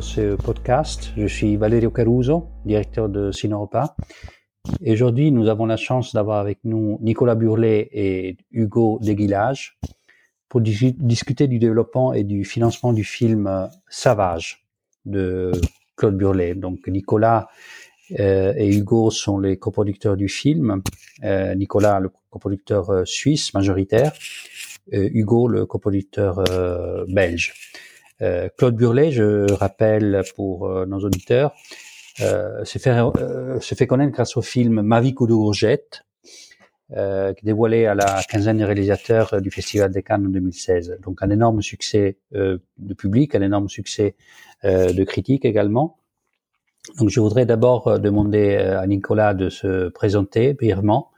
ce podcast. Je suis Valerio Caruso, directeur de Sinoropa. Et aujourd'hui, nous avons la chance d'avoir avec nous Nicolas Burlet et Hugo Desguillages pour discuter du développement et du financement du film Savage de Claude Burlet. Donc Nicolas euh, et Hugo sont les coproducteurs du film. Euh, Nicolas, le coproducteur euh, suisse majoritaire, Hugo, le coproducteur belge. Claude Burlet, je rappelle pour nos auditeurs, s'est fait, se fait connaître grâce au film Ma vie coup de courgette, euh, dévoilé à la quinzaine des réalisateurs du Festival des Cannes en 2016. Donc un énorme succès euh, de public, un énorme succès euh, de critique également. Donc je voudrais d'abord euh, demander euh, à Nicolas de se présenter brièvement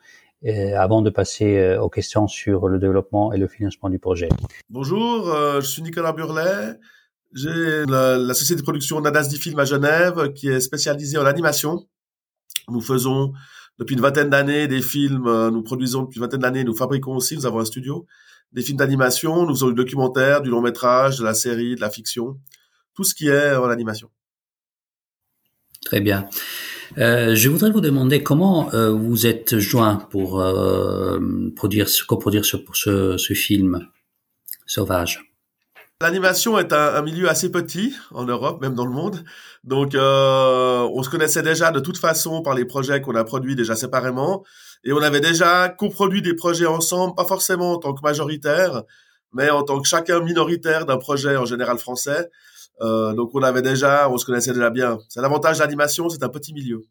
avant de passer aux questions sur le développement et le financement du projet. Bonjour, je suis Nicolas Burlet. J'ai la, la, société de production Nadas Film à Genève qui est spécialisée en animation. Nous faisons depuis une vingtaine d'années des films, nous produisons depuis une vingtaine d'années, nous fabriquons aussi, nous avons un studio, des films d'animation, nous faisons du documentaire, du long métrage, de la série, de la fiction, tout ce qui est en animation. Très bien. Euh, je voudrais vous demander comment euh, vous êtes joint pour euh, produire, coproduire ce, ce, ce film Sauvage? L'animation est un, un, milieu assez petit en Europe, même dans le monde. Donc, euh, on se connaissait déjà de toute façon par les projets qu'on a produits déjà séparément, et on avait déjà coproduit des projets ensemble, pas forcément en tant que majoritaire, mais en tant que chacun minoritaire d'un projet en général français. Euh, donc on avait déjà, on se connaissait déjà bien. C'est l'avantage de l'animation, c'est un petit milieu.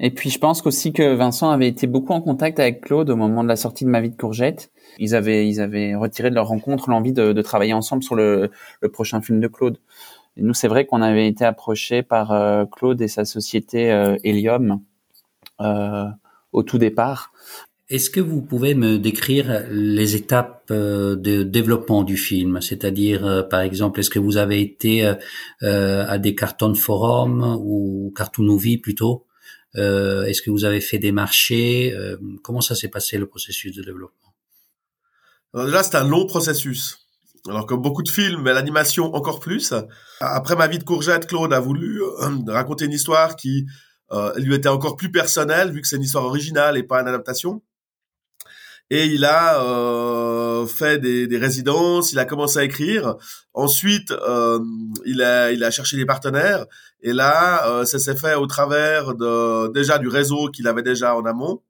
Et puis je pense aussi que Vincent avait été beaucoup en contact avec Claude au moment de la sortie de Ma vie de courgette. Ils avaient, ils avaient retiré de leur rencontre l'envie de, de, travailler ensemble sur le, le, prochain film de Claude. Et nous, c'est vrai qu'on avait été approchés par euh, Claude et sa société euh, Helium euh, au tout départ est-ce que vous pouvez me décrire les étapes euh, de développement du film? C'est-à-dire, par exemple, est-ce que vous avez été à des cartons de forum ou cartoon movie plutôt? Est-ce que vous avez fait des marchés Comment ça s'est passé le processus de développement? Alors déjà, c'est un long processus. Alors comme beaucoup de films, mais l'animation encore plus. Après ma vie de courgette, Claude a voulu raconter une histoire qui lui était encore plus personnelle, vu que c'est une histoire originale et pas une adaptation et il a euh, fait des, des, résidences, il a commencé à écrire. Ensuite, euh, il a il a cherché des partenaires et là, euh, ça s'est fait au travers de déjà du réseau qu'il avait déjà en amont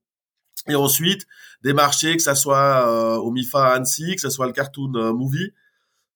et ensuite des marchés, que ça soit euh, au MIFA Annecy, que ça soit le Cartoon euh, Movie.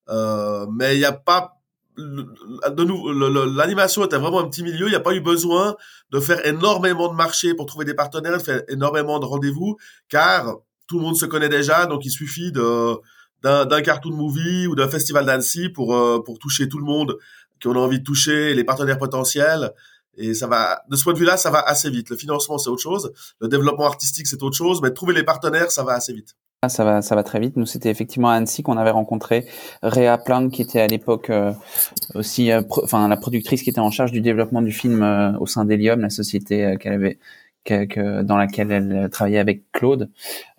mais il n'y a pas de nous, l'animation était vraiment un petit milieu. Il n'y a pas eu besoin de faire énormément de marchés pour trouver des partenaires, de faire énormément de rendez-vous, car tout le monde se connaît déjà, donc il suffit de d'un cartoon movie ou d'un festival d'Annecy pour euh, pour toucher tout le monde qui on a envie de toucher, les partenaires potentiels. Et ça va, de ce point de vue-là, ça va assez vite. Le financement, c'est autre chose. Le développement artistique, c'est autre chose. Mais trouver les partenaires, ça va assez vite. Ah, ça va, ça va très vite. Nous, c'était effectivement à Annecy qu'on avait rencontré Réa Planck, qui était à l'époque euh, aussi, euh, enfin, la productrice qui était en charge du développement du film au sein d'Helium, la société qu'elle avait que, dans laquelle elle travaillait avec Claude.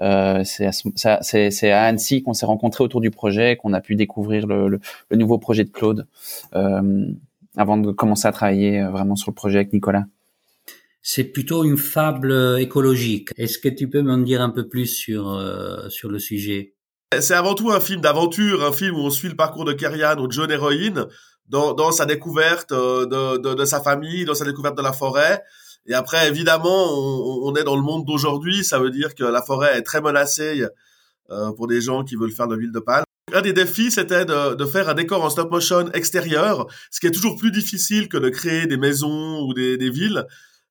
Euh, c'est à, à, Annecy qu'on s'est rencontrés autour du projet, qu'on a pu découvrir le, le, le, nouveau projet de Claude euh, avant de commencer à travailler euh, vraiment sur le projet avec Nicolas. C'est plutôt une fable écologique. Est-ce que tu peux m'en dire un peu plus sur euh, sur le sujet? C'est avant tout un film d'aventure, un film où on suit le parcours de Kerian, notre jeune héroïne, dans, dans sa découverte euh, de, de, de, sa famille, dans sa découverte de la forêt, et après, évidemment, on, est dans le monde d'aujourd'hui. Ça veut dire que la forêt est très menacée euh, pour des gens qui veulent faire de l'huile de palme. Un des défis, c'était de, de, faire un décor en stop motion extérieur, ce qui est toujours plus difficile que de créer des maisons ou des, des villes.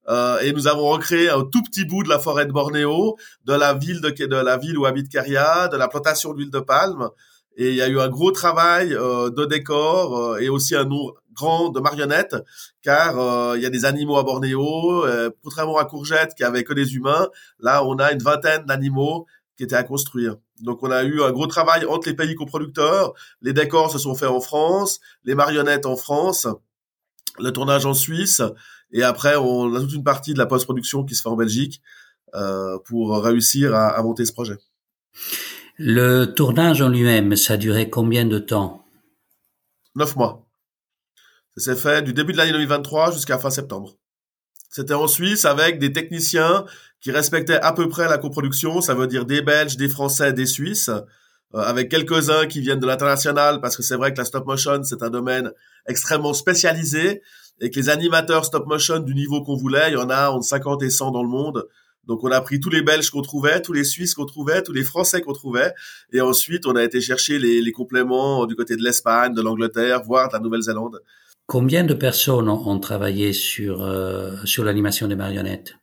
Euh, et nous avons recréé un tout petit bout de la forêt de Bornéo, de la ville de, de la ville où habite Keria, de la plantation d'huile de palme. Et il y a eu un gros travail euh, de décor euh, et aussi un, grand de marionnettes, car euh, il y a des animaux à Bornéo, euh, contrairement à Courgette qui avait que des humains, là on a une vingtaine d'animaux qui étaient à construire. Donc on a eu un gros travail entre les pays coproducteurs, les décors se sont faits en France, les marionnettes en France, le tournage en Suisse, et après on a toute une partie de la post-production qui se fait en Belgique euh, pour réussir à, à monter ce projet. Le tournage en lui-même, ça a duré combien de temps? Neuf mois. Ça s'est fait du début de l'année 2023 jusqu'à fin septembre. C'était en Suisse avec des techniciens qui respectaient à peu près la coproduction, ça veut dire des Belges, des Français, des Suisses, euh, avec quelques-uns qui viennent de l'international, parce que c'est vrai que la stop motion, c'est un domaine extrêmement spécialisé, et que les animateurs stop motion du niveau qu'on voulait, il y en a entre 50 et 100 dans le monde. Donc on a pris tous les Belges qu'on trouvait, tous les Suisses qu'on trouvait, tous les Français qu'on trouvait, et ensuite on a été chercher les, les compléments du côté de l'Espagne, de l'Angleterre, voire de la Nouvelle-Zélande. Combien de personnes ont, travaillé sur, euh, sur l'animation des marionnettes?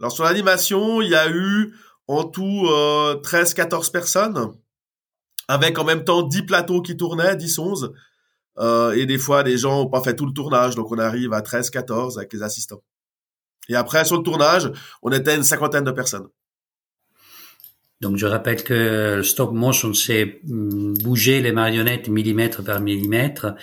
Alors sur l'animation, il y a eu en tout euh, 13-14 personnes, avec en même temps 10 plateaux qui tournaient, 10-11. Euh, et des fois, les gens n'ont pas fait tout le tournage, donc on arrive à 13-14 avec les assistants. Et après, sur le tournage, on était une cinquantaine de personnes. Donc je rappelle que le stop motion, c'est hum, bouger les marionnettes millimètre par millimètre.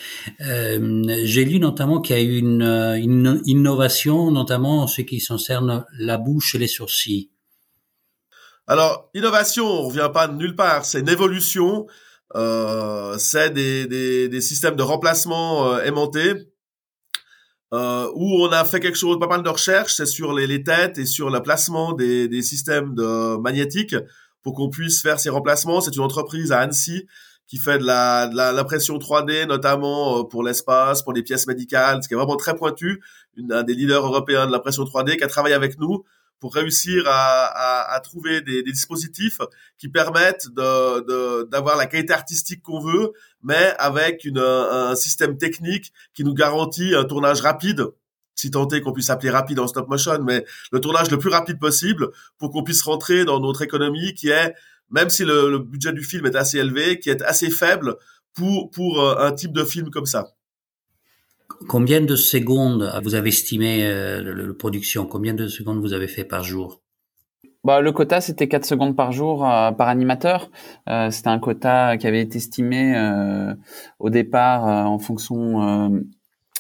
Euh, J'ai lu notamment qu'il y a eu une, une, innovation, notamment en ce qui concerne la bouche et les sourcils. Alors, innovation, on revient pas de nulle part, c'est une évolution, euh, c'est des, des, systèmes de remplacement euh, aimantés, euh, où on a fait quelque chose, pas mal de recherches, c'est sur les, les, têtes et sur le placement des, des systèmes de magnétiques pour qu'on puisse faire ces remplacements. C'est une entreprise à Annecy qui fait de la, l'impression 3D, notamment euh, pour l'espace, pour les pièces médicales, ce qui est vraiment très pointu. Une, un des leaders européens de l'impression 3D qui a travaillé avec nous pour réussir à, à, à trouver des, des, dispositifs qui permettent de, de, d'avoir la qualité artistique qu'on veut, mais avec une, un système technique qui nous garantit un tournage rapide si tant est qu'on puisse appeler rapide en stop motion, mais le tournage le plus rapide possible pour qu'on puisse rentrer dans notre économie qui est, même si le, budget du film est assez élevé, qui est assez faible pour, pour euh, un type de film comme ça. Combien de secondes vous avez estimé euh, la production Combien de secondes vous avez fait par jour? Bah, le quota, c'était 4 secondes par jour euh, par animateur. c'était un quota qui avait été estimé au départ en fonction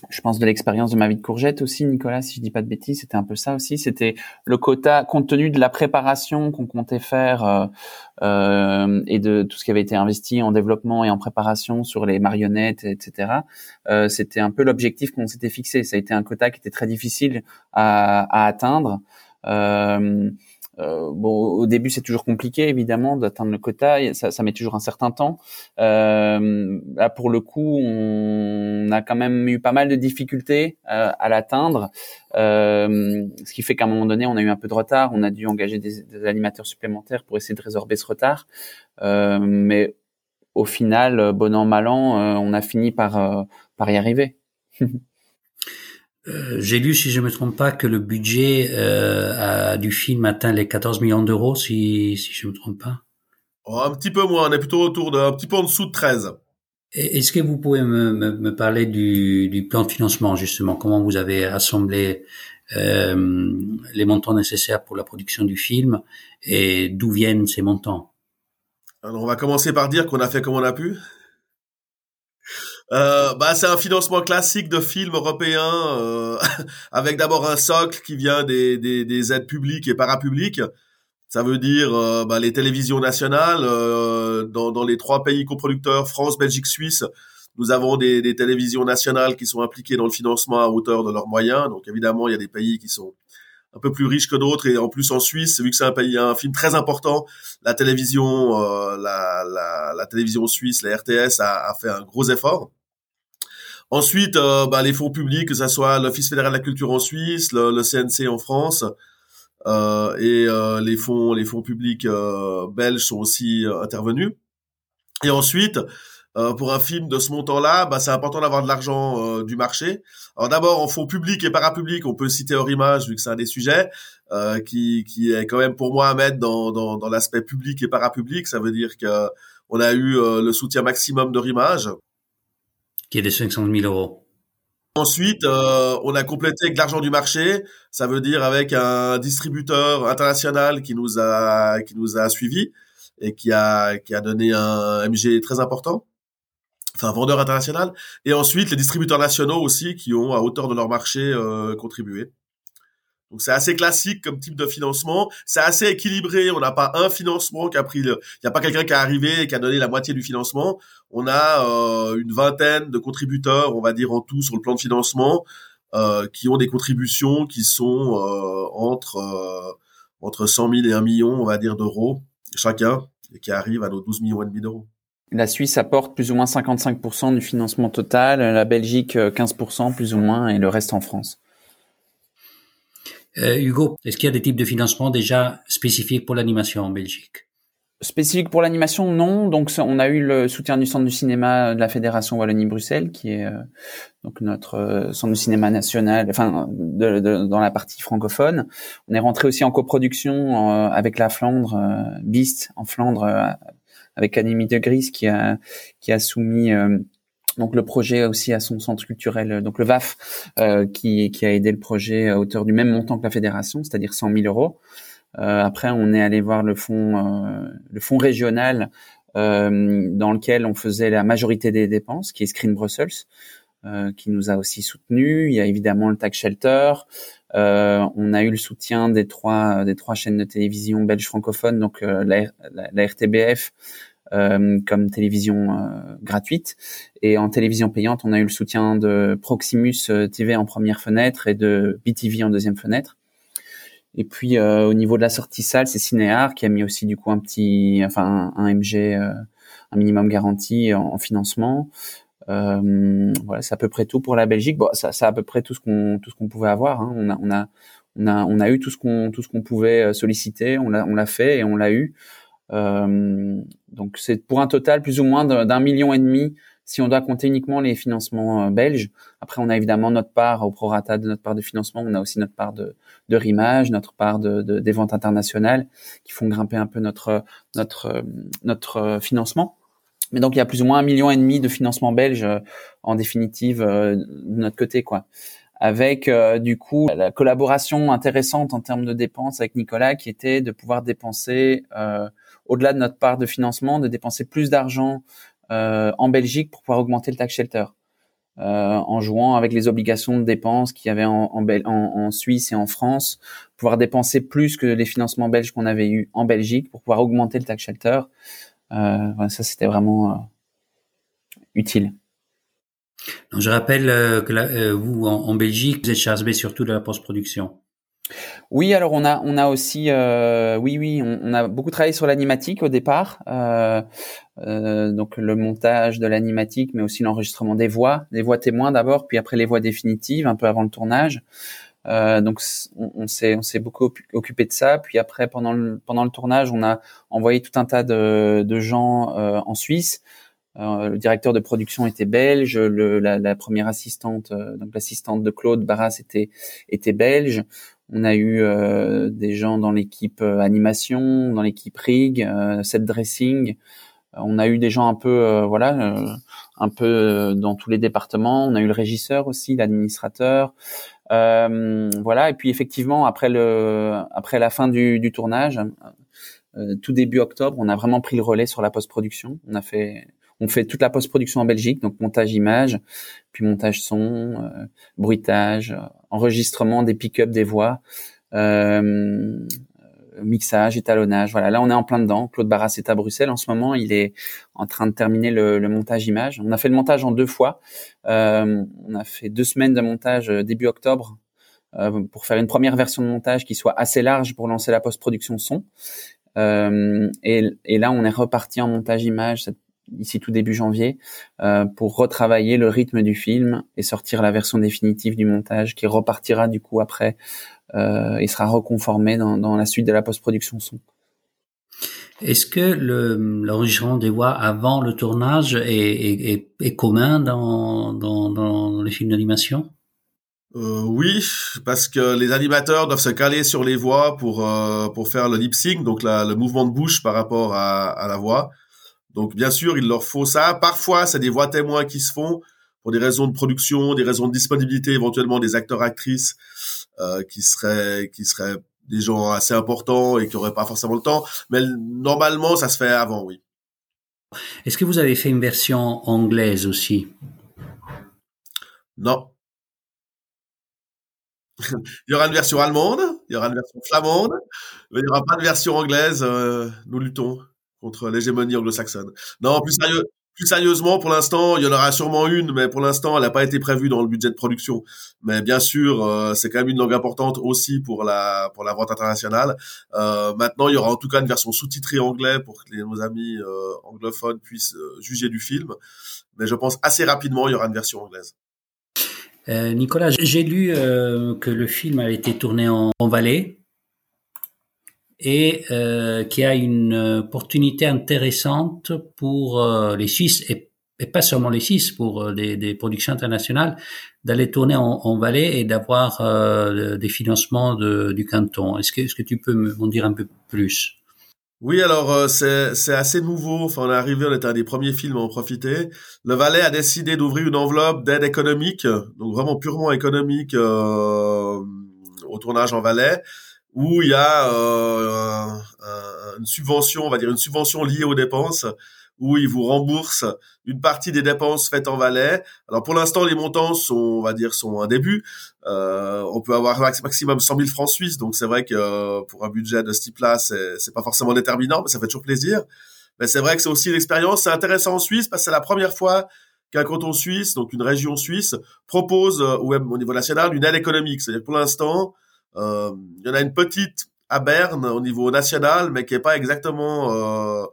je pense de l'expérience de ma vie de courgette aussi, Nicolas, si je dis pas de bêtises, c'était un peu ça aussi. C'était le quota, compte tenu de la préparation qu'on comptait faire euh, euh, et de tout ce qui avait été investi en développement et en préparation sur les marionnettes, etc. Euh, c'était un peu l'objectif qu'on s'était fixé. Ça a été un quota qui était très difficile à, à atteindre. Euh, euh, bon, au début, c'est toujours compliqué, évidemment, d'atteindre le quota. Ça, ça, met toujours un certain temps. Euh, là, pour le coup, on a quand même eu pas mal de difficultés euh, à l'atteindre, ce qui fait qu'à un moment donné, on a eu un peu de retard. On a dû engager des, animateurs supplémentaires pour essayer de résorber ce retard. Mais au final, bon an mal an, on a fini par y arriver. Euh, j'ai lu, si je me trompe pas, que le budget euh, du film atteint les 14 millions d'euros, si, si je me trompe pas. Oh, un petit peu moins, on est plutôt autour d'un petit peu en dessous de 13. Est-ce que vous pouvez me, me, parler du, du, plan de financement, justement? Comment vous avez assemblé euh, les montants nécessaires pour la production du film et d'où viennent ces montants? Alors, on va commencer par dire qu'on a fait comme on a pu. Euh, bah, c'est un financement classique de films européens euh, avec d'abord un socle qui vient des, des, des, aides publiques et parapubliques. Ça veut dire euh, bah, les télévisions nationales euh, dans, dans, les trois pays coproducteurs France, Belgique, Suisse. Nous avons des, des, télévisions nationales qui sont impliquées dans le financement à hauteur de leurs moyens. Donc évidemment, il y a des pays qui sont un peu plus riches que d'autres et en plus en Suisse, vu que c'est un pays, un film très important, la télévision, euh, la, la, télévision suisse, la RTS a, fait un gros effort. Ensuite, euh, bah, les fonds publics, que ce soit l'Office fédéral de la culture en Suisse, le, CNC en France, euh, et les fonds, les fonds publics belges sont aussi intervenus. Et ensuite, pour un film de ce montant-là, bah, c'est important d'avoir de l'argent du marché. Alors d'abord, en fonds publics et parapublics, on peut citer Hors Image, vu que c'est un des sujets, qui, qui est quand même pour moi à mettre dans, dans, dans l'aspect public et parapublic. Ça veut dire que on a eu le soutien maximum de Image qui est de 500 000 euros. Ensuite, euh, on a complété avec l'argent du marché, ça veut dire avec un distributeur international qui nous a qui nous a suivi et qui a qui a donné un MG très important, un vendeur international. Et ensuite, les distributeurs nationaux aussi qui ont à hauteur de leur marché euh, contribué. Donc c'est assez classique comme type de financement. C'est assez équilibré. On n'a pas un financement qui a pris. Le... Il n'y a pas quelqu'un qui est arrivé et qui a donné la moitié du financement. On a euh, une vingtaine de contributeurs, on va dire en tout sur le plan de financement, euh, qui ont des contributions qui sont euh, entre euh, entre 100 000 et 1 million, on va dire, d'euros chacun, et qui arrivent à nos 12 millions et demi d'euros. La Suisse apporte plus ou moins 55% du financement total, la Belgique 15% plus ou moins, et le reste en France. Euh, Hugo, est-ce qu'il y a des types de financement déjà spécifiques pour l'animation en Belgique? Spécifique pour l'animation, non. Donc, on a eu le soutien du Centre du cinéma de la Fédération Wallonie-Bruxelles, qui est euh, donc notre euh, centre du cinéma national, enfin, de, de, dans la partie francophone. On est rentré aussi en coproduction euh, avec la Flandre, Beast en Flandre, avec Anime de Gris, qui a qui a soumis donc le projet aussi à son centre culturel, donc le VAF, euh, qui, qui a aidé le projet à hauteur du même montant que la fédération, c'est-à-dire 100 000 euros. Euh, après, on est allé voir le fonds, euh, le fonds régional euh, dans lequel on faisait la majorité des dépenses, qui est Screen Brussels, euh, qui nous a aussi soutenu. Il y a évidemment le Tax Shelter. On a eu le soutien des trois des trois chaînes de télévision belges francophones, donc la, la, la, RTBF, euh, comme télévision euh, gratuite. Et en télévision payante, on a eu le soutien de Proximus euh, TV en première fenêtre et de BTV en deuxième fenêtre. Et puis au niveau de la sortie salle, c'est Cinéar qui a mis aussi du coup un petit, enfin un, MG, un minimum garanti en, financement. Euh, voilà, c'est à peu près tout pour la Belgique. Bon, ça, c'est à peu près tout ce qu'on tout ce qu'on pouvait avoir. Hein. On a on a on a on a eu tout ce qu'on tout ce qu'on pouvait solliciter. On l'a on l'a fait et on l'a eu. Euh, donc c'est pour un total plus ou moins d'un million et demi si on doit compter uniquement les financements euh, belges. Après, on a évidemment notre part au prorata de notre part de financement. On a aussi notre part de, de rimage, notre part de, de, des ventes internationales qui font grimper un peu notre notre notre financement. Mais donc il y a plus ou moins un million et demi de financement belge euh, en définitive de notre côté, quoi. Avec du coup la collaboration intéressante en termes de dépenses avec Nicolas, qui était de pouvoir dépenser euh, au-delà de notre part de financement, de dépenser plus d'argent euh, en Belgique pour pouvoir augmenter le tax shelter. Euh, en jouant avec les obligations de dépenses qu'il y avait en, en, en, Suisse et en France, pouvoir dépenser plus que les financements belges qu'on avait eu en Belgique pour pouvoir augmenter le tax shelter. Euh, ça, c'était vraiment euh, utile. Donc, je rappelle euh, que euh, vous, en, en, Belgique, vous êtes chargé surtout de la post-production. Oui, alors on a on a aussi euh, oui oui on, a beaucoup travaillé sur l'animatique au départ, euh, euh, donc le montage de l'animatique, mais aussi l'enregistrement des voix, des voix témoins d'abord, puis après les voix définitives, un peu avant le tournage. Donc on, s'est on s'est beaucoup occupé de ça. Puis après pendant le pendant le tournage, on a envoyé tout un tas de de gens en Suisse. le directeur de production était belge, le, la, la, première assistante, donc l'assistante de Claude Barras était était belge. On a eu euh, des gens dans l'équipe euh, animation, dans l'équipe rig, euh, set dressing. On a eu des gens un peu, voilà, un peu dans tous les départements. On a eu le régisseur aussi, l'administrateur. Voilà. Et puis effectivement, après le, après la fin du, du tournage, tout début octobre, on a vraiment pris le relais sur la post-production. On a fait on fait toute la post-production en Belgique, donc montage image, puis montage son, euh, bruitage, euh, enregistrement des pick-up des voix, euh, mixage, étalonnage. Voilà, là on est en plein dedans. Claude Barras est à Bruxelles en ce moment. Il est en train de terminer le, le montage image. On a fait le montage en deux fois. Euh, on a fait deux semaines de montage début octobre euh, pour faire une première version de montage qui soit assez large pour lancer la post-production son. Euh, et, et, là, on est reparti en montage image ici tout début janvier euh, pour retravailler le rythme du film et sortir la version définitive du montage qui repartira du coup après euh, et sera reconformé dans, dans la suite de la post-production son. Est-ce que l'enregistrement des voix avant le tournage est, est, est commun dans, dans, dans les films d'animation? Euh, oui, parce que les animateurs doivent se caler sur les voix pour euh, pour faire le lip sync, donc la, le mouvement de bouche par rapport à, à la voix. Donc bien sûr, il leur faut ça. Parfois, c'est des voix témoins qui se font pour des raisons de production, des raisons de disponibilité, éventuellement des acteurs actrices euh, qui seraient qui seraient des gens assez importants et qui n'auraient pas forcément le temps. Mais normalement, ça se fait avant, oui. Est-ce que vous avez fait une version anglaise aussi? Non. il y aura une version allemande, il y aura une version flamande, mais il n'y aura pas de version anglaise. Euh, nous luttons contre l'hégémonie anglo-saxonne. Non, plus sérieusement, pour l'instant, il y en aura sûrement une, mais pour l'instant, elle n'a pas été prévue dans le budget de production. Mais bien sûr, euh, c'est quand même une langue importante aussi pour la pour la vente internationale. Euh, maintenant, il y aura en tout cas une version sous-titrée anglais pour que les, nos amis euh, anglophones puissent juger du film. Mais je pense assez rapidement, il y aura une version anglaise. Nicolas, j'ai lu que le film a été tourné en, en Valais et euh, qui a une opportunité intéressante pour euh, les Suisses et, pas seulement les Suisses, pour euh, des, productions internationales, d'aller tourner en, en et d'avoir euh, des financements du canton. Est-ce que, tu peux m'en dire un peu plus? Oui, alors euh, c'est, c'est assez nouveau. Enfin, on est arrivé, on était un des premiers films à en profiter. Le Valais a décidé d'ouvrir une enveloppe d'aide économique, donc vraiment purement économique, euh, au tournage en Valais où il y a euh, une subvention, on va dire une subvention liée aux dépenses, où ils vous remboursent une partie des dépenses faites en Valais. Alors pour l'instant, les montants sont, on va dire, sont un début. Euh, on peut avoir maximum 100 000 francs suisses, donc c'est vrai que euh, pour un budget de ce type-là, c'est, pas forcément déterminant, mais ça fait toujours plaisir. Mais c'est vrai que c'est aussi une expérience, c'est intéressant en Suisse parce que c'est la première fois qu'un canton suisse, donc une région suisse, propose, euh, ou même au niveau national, une aide économique. C'est-à-dire pour l'instant, euh, il y en a une petite à Berne au niveau national, mais qui est pas exactement euh,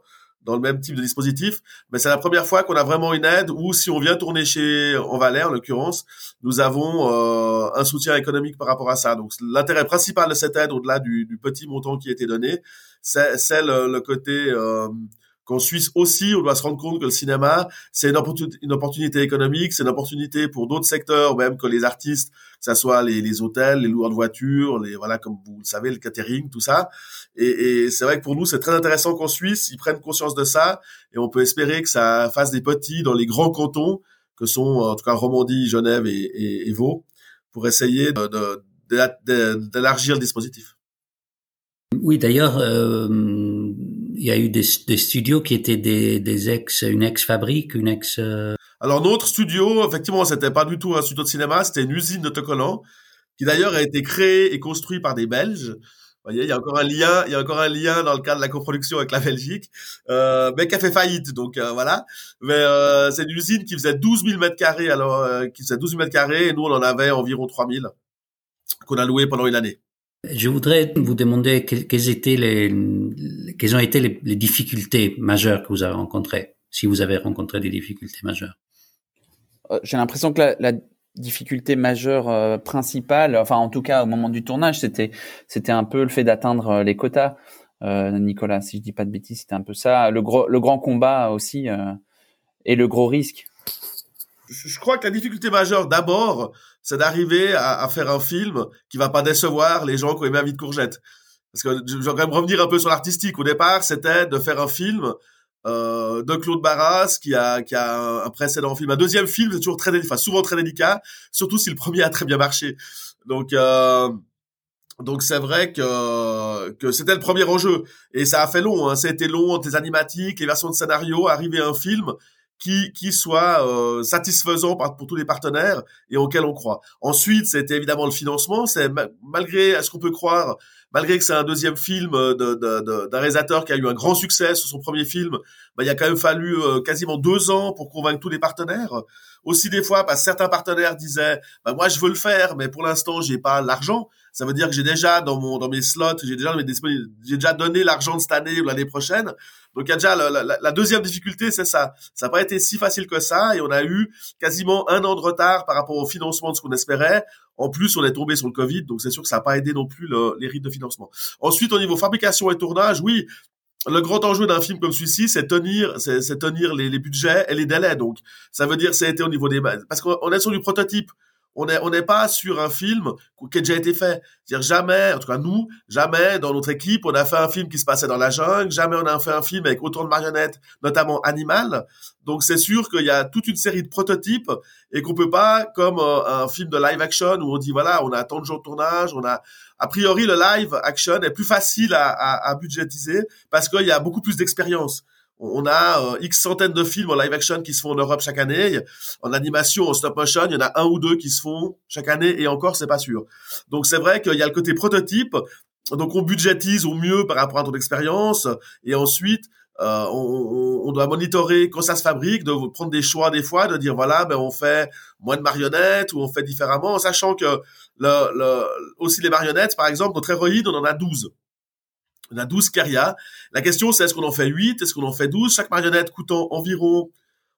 dans le même type de dispositif. Mais c'est la première fois qu'on a vraiment une aide où si on vient tourner chez en Valais, en l'occurrence, nous avons euh, un soutien économique par rapport à ça. Donc l'intérêt principal de cette aide, au-delà du, du, petit montant qui a été donné, c'est le, le, côté euh, qu'en Suisse aussi, on doit se rendre compte que le cinéma, c'est une, opportunité, économique, c'est une opportunité pour d'autres secteurs, même que les artistes, que ce soit les, hôtels, les loueurs de voitures, les voilà, comme vous le savez, le catering, tout ça. Et, c'est vrai que pour nous, c'est très intéressant qu'en Suisse, ils prennent conscience de ça, et on peut espérer que ça fasse des petits dans les grands cantons, que sont en tout cas Romandie, Genève et, et, Vaud, pour essayer d'élargir le dispositif. Oui, d'ailleurs, euh, il y a eu des, des, studios qui étaient des, des ex, une ex-fabrique, une ex. Euh... Alors notre studio, effectivement, c'était pas du tout un studio de cinéma, c'était une usine de autocollants qui d'ailleurs a été créée et construite par des Belges. Vous voyez, il y a encore un lien, il y a encore un lien dans le cadre de la coproduction avec la Belgique, euh, mais qui a fait faillite, donc euh, voilà. Mais euh, c'est une usine qui faisait 12 000 mètres carrés, alors euh, qui faisait 12 000 mètres carrés, et nous on en avait environ 3 000 qu'on a loué pendant une année. Je voudrais vous demander quelles étaient les, quelles ont été les, les, difficultés majeures que vous avez rencontrées, si vous avez rencontré des difficultés majeures. Euh, j'ai l'impression que la, la, difficulté majeure euh, principale, enfin en tout cas au moment du tournage, c'était c'était un peu le fait d'atteindre euh, les quotas. Euh, Nicolas, si je dis pas de bêtises, c'était un peu ça. Le gros, le grand combat aussi euh, et le gros risque. Je crois que la difficulté majeure, d'abord, c'est d'arriver à, à, faire un film qui va pas décevoir les gens qui ont aimé la vie de courgette. Parce que j'aimerais me revenir un peu sur l'artistique. Au départ, c'était de faire un film euh, de Claude Barras qui a qui a un précédent film, un deuxième film, c'est toujours très, enfin souvent très délicat, surtout si le premier a très bien marché. Donc euh, donc c'est vrai que que c'était le premier enjeu et ça a fait long. Hein. Été long entre les animatiques, les versions de scénario, arriver à un film qui, qui soit euh, satisfaisant pour, tous les partenaires et auquel on croit. Ensuite, c'était évidemment le financement. C'est malgré ce qu'on peut croire, malgré que c'est un deuxième film d'un de, de, réalisateur qui a eu un grand succès sur son premier film, bah, il a quand même fallu euh, quasiment deux ans pour convaincre tous les partenaires. Aussi des fois, parce que certains partenaires disaient, bah, moi je veux le faire, mais pour l'instant j'ai pas l'argent. Ça veut dire que j'ai déjà dans mon dans mes slots, j'ai déjà j'ai déjà donné l'argent de cette année ou l'année prochaine. Donc il y a déjà la, la, la deuxième difficulté, c'est ça. Ça n'a pas été si facile que ça et on a eu quasiment un an de retard par rapport au financement de ce qu'on espérait. En plus, on est tombé sur le Covid, donc c'est sûr que ça n'a pas aidé non plus le, les rythmes de financement. Ensuite, au niveau fabrication et tournage, oui, le grand enjeu d'un film comme celui-ci, c'est tenir, c'est tenir les, les, budgets et les délais. Donc, ça veut dire, ça a été au niveau des. Parce qu'on est sur du prototype on n'est on pas sur un film qui a déjà été fait. C'est-à-dire jamais, en tout cas nous, jamais dans notre équipe, on a fait un film qui se passait dans la jungle, jamais on a fait un film avec autant de marionnettes, notamment animales. Donc c'est sûr qu'il y a toute une série de prototypes et qu'on peut pas, comme un, un, film de live action où on dit voilà, on a tant de jours de tournage, on a a priori le live action est plus facile à, à, à budgétiser parce qu'il y a beaucoup plus d'expérience On a euh, X centaines de films en live action qui se font en Europe chaque année. En animation, en stop motion, il y en a un ou deux qui se font chaque année et encore, c'est pas sûr. Donc c'est vrai qu'il y a le côté prototype. Donc on budgétise au mieux par rapport à ton expérience et ensuite euh, on, on, doit monitorer quand ça se fabrique, de prendre des choix des fois, de dire voilà, ben on fait moins de marionnettes ou on fait différemment, en sachant que le, le, aussi les marionnettes, par exemple, notre héroïne, on en a 12. On a 12 Keria. La question, c'est est-ce qu'on en fait 8, est-ce qu'on en fait 12 Chaque marionnette coûtant environ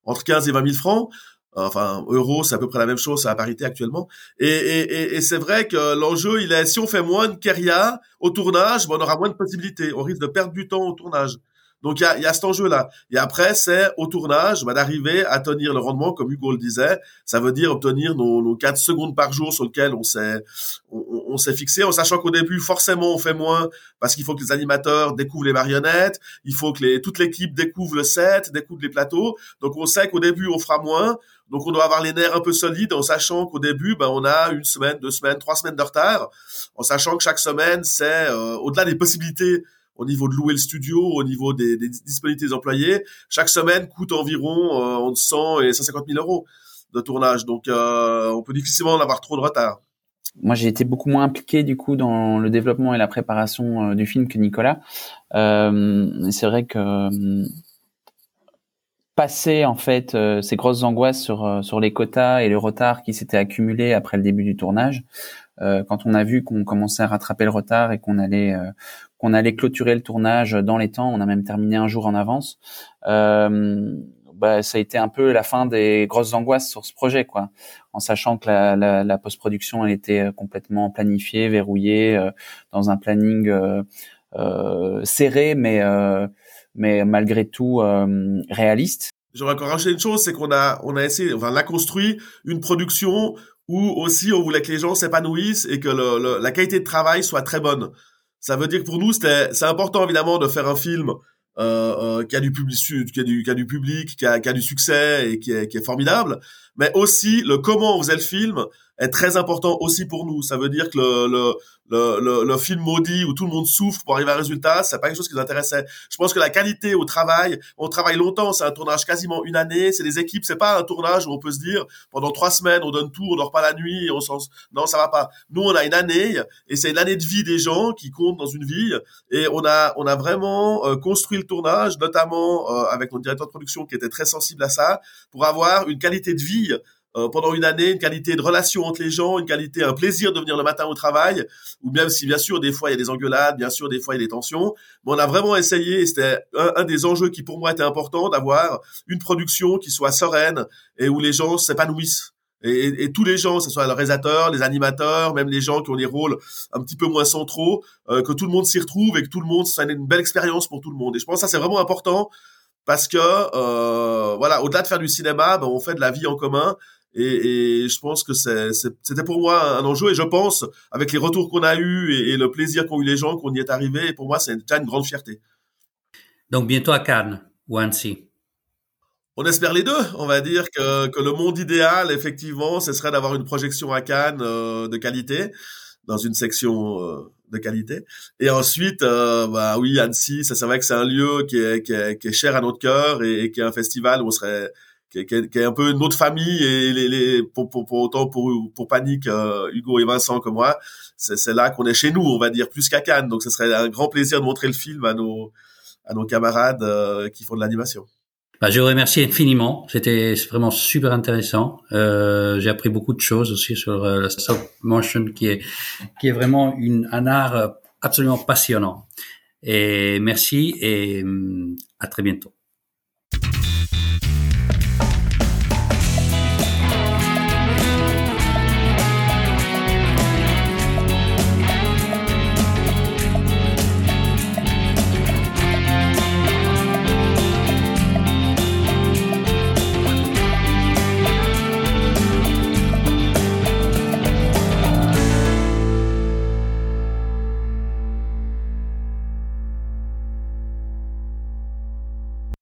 entre 15 et 20 000 francs. Enfin, euros, c'est à peu près la même chose, c'est la parité actuellement. Et, c'est vrai que l'enjeu, il est, si on fait moins de Keria au tournage, ben on aura moins de possibilités. On risque de perdre du temps au tournage. Donc il y a, cet enjeu-là. Et après, c'est au tournage bah, d'arriver à tenir le rendement, comme Hugo le disait. Ça veut dire obtenir nos, nos 4 secondes par jour sur lequel on s'est on, on s'est fixé, en sachant qu'au début, forcément, on fait moins parce qu'il faut que les animateurs découvrent les marionnettes, il faut que les, toute l'équipe découvre le set, découvre les plateaux. Donc on sait qu'au début, on fera moins. Donc on doit avoir les nerfs un peu solides en sachant qu'au début, ben, on a une semaine, deux semaines, trois semaines de retard, en sachant que chaque semaine, c'est euh, au-delà des possibilités au niveau de louer le studio, au niveau des, des disponibilités des employés, chaque semaine coûte environ euh, entre 100 et 150 000 euros de tournage. Donc, euh, on peut difficilement en avoir trop de retard. Moi, j'ai été beaucoup moins impliqué du coup dans le développement et la préparation euh, du film que Nicolas. Euh, c'est vrai que euh, passer en fait ces grosses angoisses sur sur les quotas et le retard qui s'était accumulé après le début du tournage, quand on a vu qu'on commençait à rattraper le retard et qu'on allait qu'on allait clôturer le tournage dans les temps. On a même terminé un jour en avance. Euh, bah, ça a été un peu la fin des grosses angoisses sur ce projet, quoi. En sachant que la, la, la post-production, elle était euh, complètement planifiée, verrouillée, euh, dans un planning euh, euh serré, mais mais malgré tout réaliste. J'aurais encore rajouté une chose, c'est qu'on a on a essayé, enfin, on a construit une production où aussi on voulait que les gens s'épanouissent et que le, la qualité de travail soit très bonne. Ça veut dire que pour nous, c'est important évidemment de faire un film euh, euh, qui a du public, qui a du, qui a du public, qui a, qui a du succès et qui est, qui est formidable, mais aussi le comment on faisait le film est très important aussi pour nous. Ça veut dire que le, le, le, le, film maudit où tout le monde souffre pour arriver à un résultat, c'est pas quelque chose qui nous intéressait. Je pense que la qualité au travail, on travaille longtemps, c'est un tournage quasiment une année, c'est des équipes, c'est pas un tournage où on peut se dire pendant trois semaines on donne tout, on dort pas la nuit, on s'en... non ça va pas. Nous on a une année et c'est une année de vie des gens qui comptent dans une vie et on a on a vraiment euh, construit le tournage, notamment euh, avec notre directeur de production qui était très sensible à ça, pour avoir une qualité de vie euh, pendant une année, une qualité de relation entre les gens, une qualité, un plaisir de venir le matin au travail, ou même si bien sûr des fois il y a des engueulades, bien sûr des fois il y a des tensions, mais on a vraiment essayé, et c'était un, des enjeux qui pour moi était important, d'avoir une production qui soit sereine et où les gens s'épanouissent. Et, tous les gens, que ce soit le réalisateur, les animateurs, même les gens qui ont des rôles un petit peu moins centraux, euh, que tout le monde s'y retrouve et que tout le monde, ça une belle expérience pour tout le monde. Et je pense que ça c'est vraiment important parce que euh, voilà, au-delà de faire du cinéma, ben, on fait de la vie en commun et, et je pense que c'était pour moi un enjeu. Et je pense, avec les retours qu'on a eus et, le plaisir qu'ont eu les gens qu'on y est arrivé, pour moi, c'est déjà une grande fierté. Donc bientôt à Cannes ou Annecy on espère les deux. On va dire que, que le monde idéal, effectivement, ce serait d'avoir une projection à Cannes euh, de qualité, dans une section euh, de qualité. Et ensuite, euh, bah oui, Annecy, ça c'est vrai que c'est un lieu qui est, qui est, qui est cher à notre cœur et, et, qui est un festival où on serait qui est, un peu notre famille et les, les pour, pour, pour, autant pour pour Panique, euh, Hugo et Vincent comme moi, c'est là qu'on est chez nous, on va dire plus qu'à Cannes. Donc ce serait un grand plaisir de montrer le film à nos à nos camarades euh, qui font de l'animation. Bah, je vous remercie infiniment. C'était vraiment super intéressant. Euh, J'ai appris beaucoup de choses aussi sur euh, la stop motion, qui est qui est vraiment une, un art absolument passionnant. Et merci et hum, à très bientôt.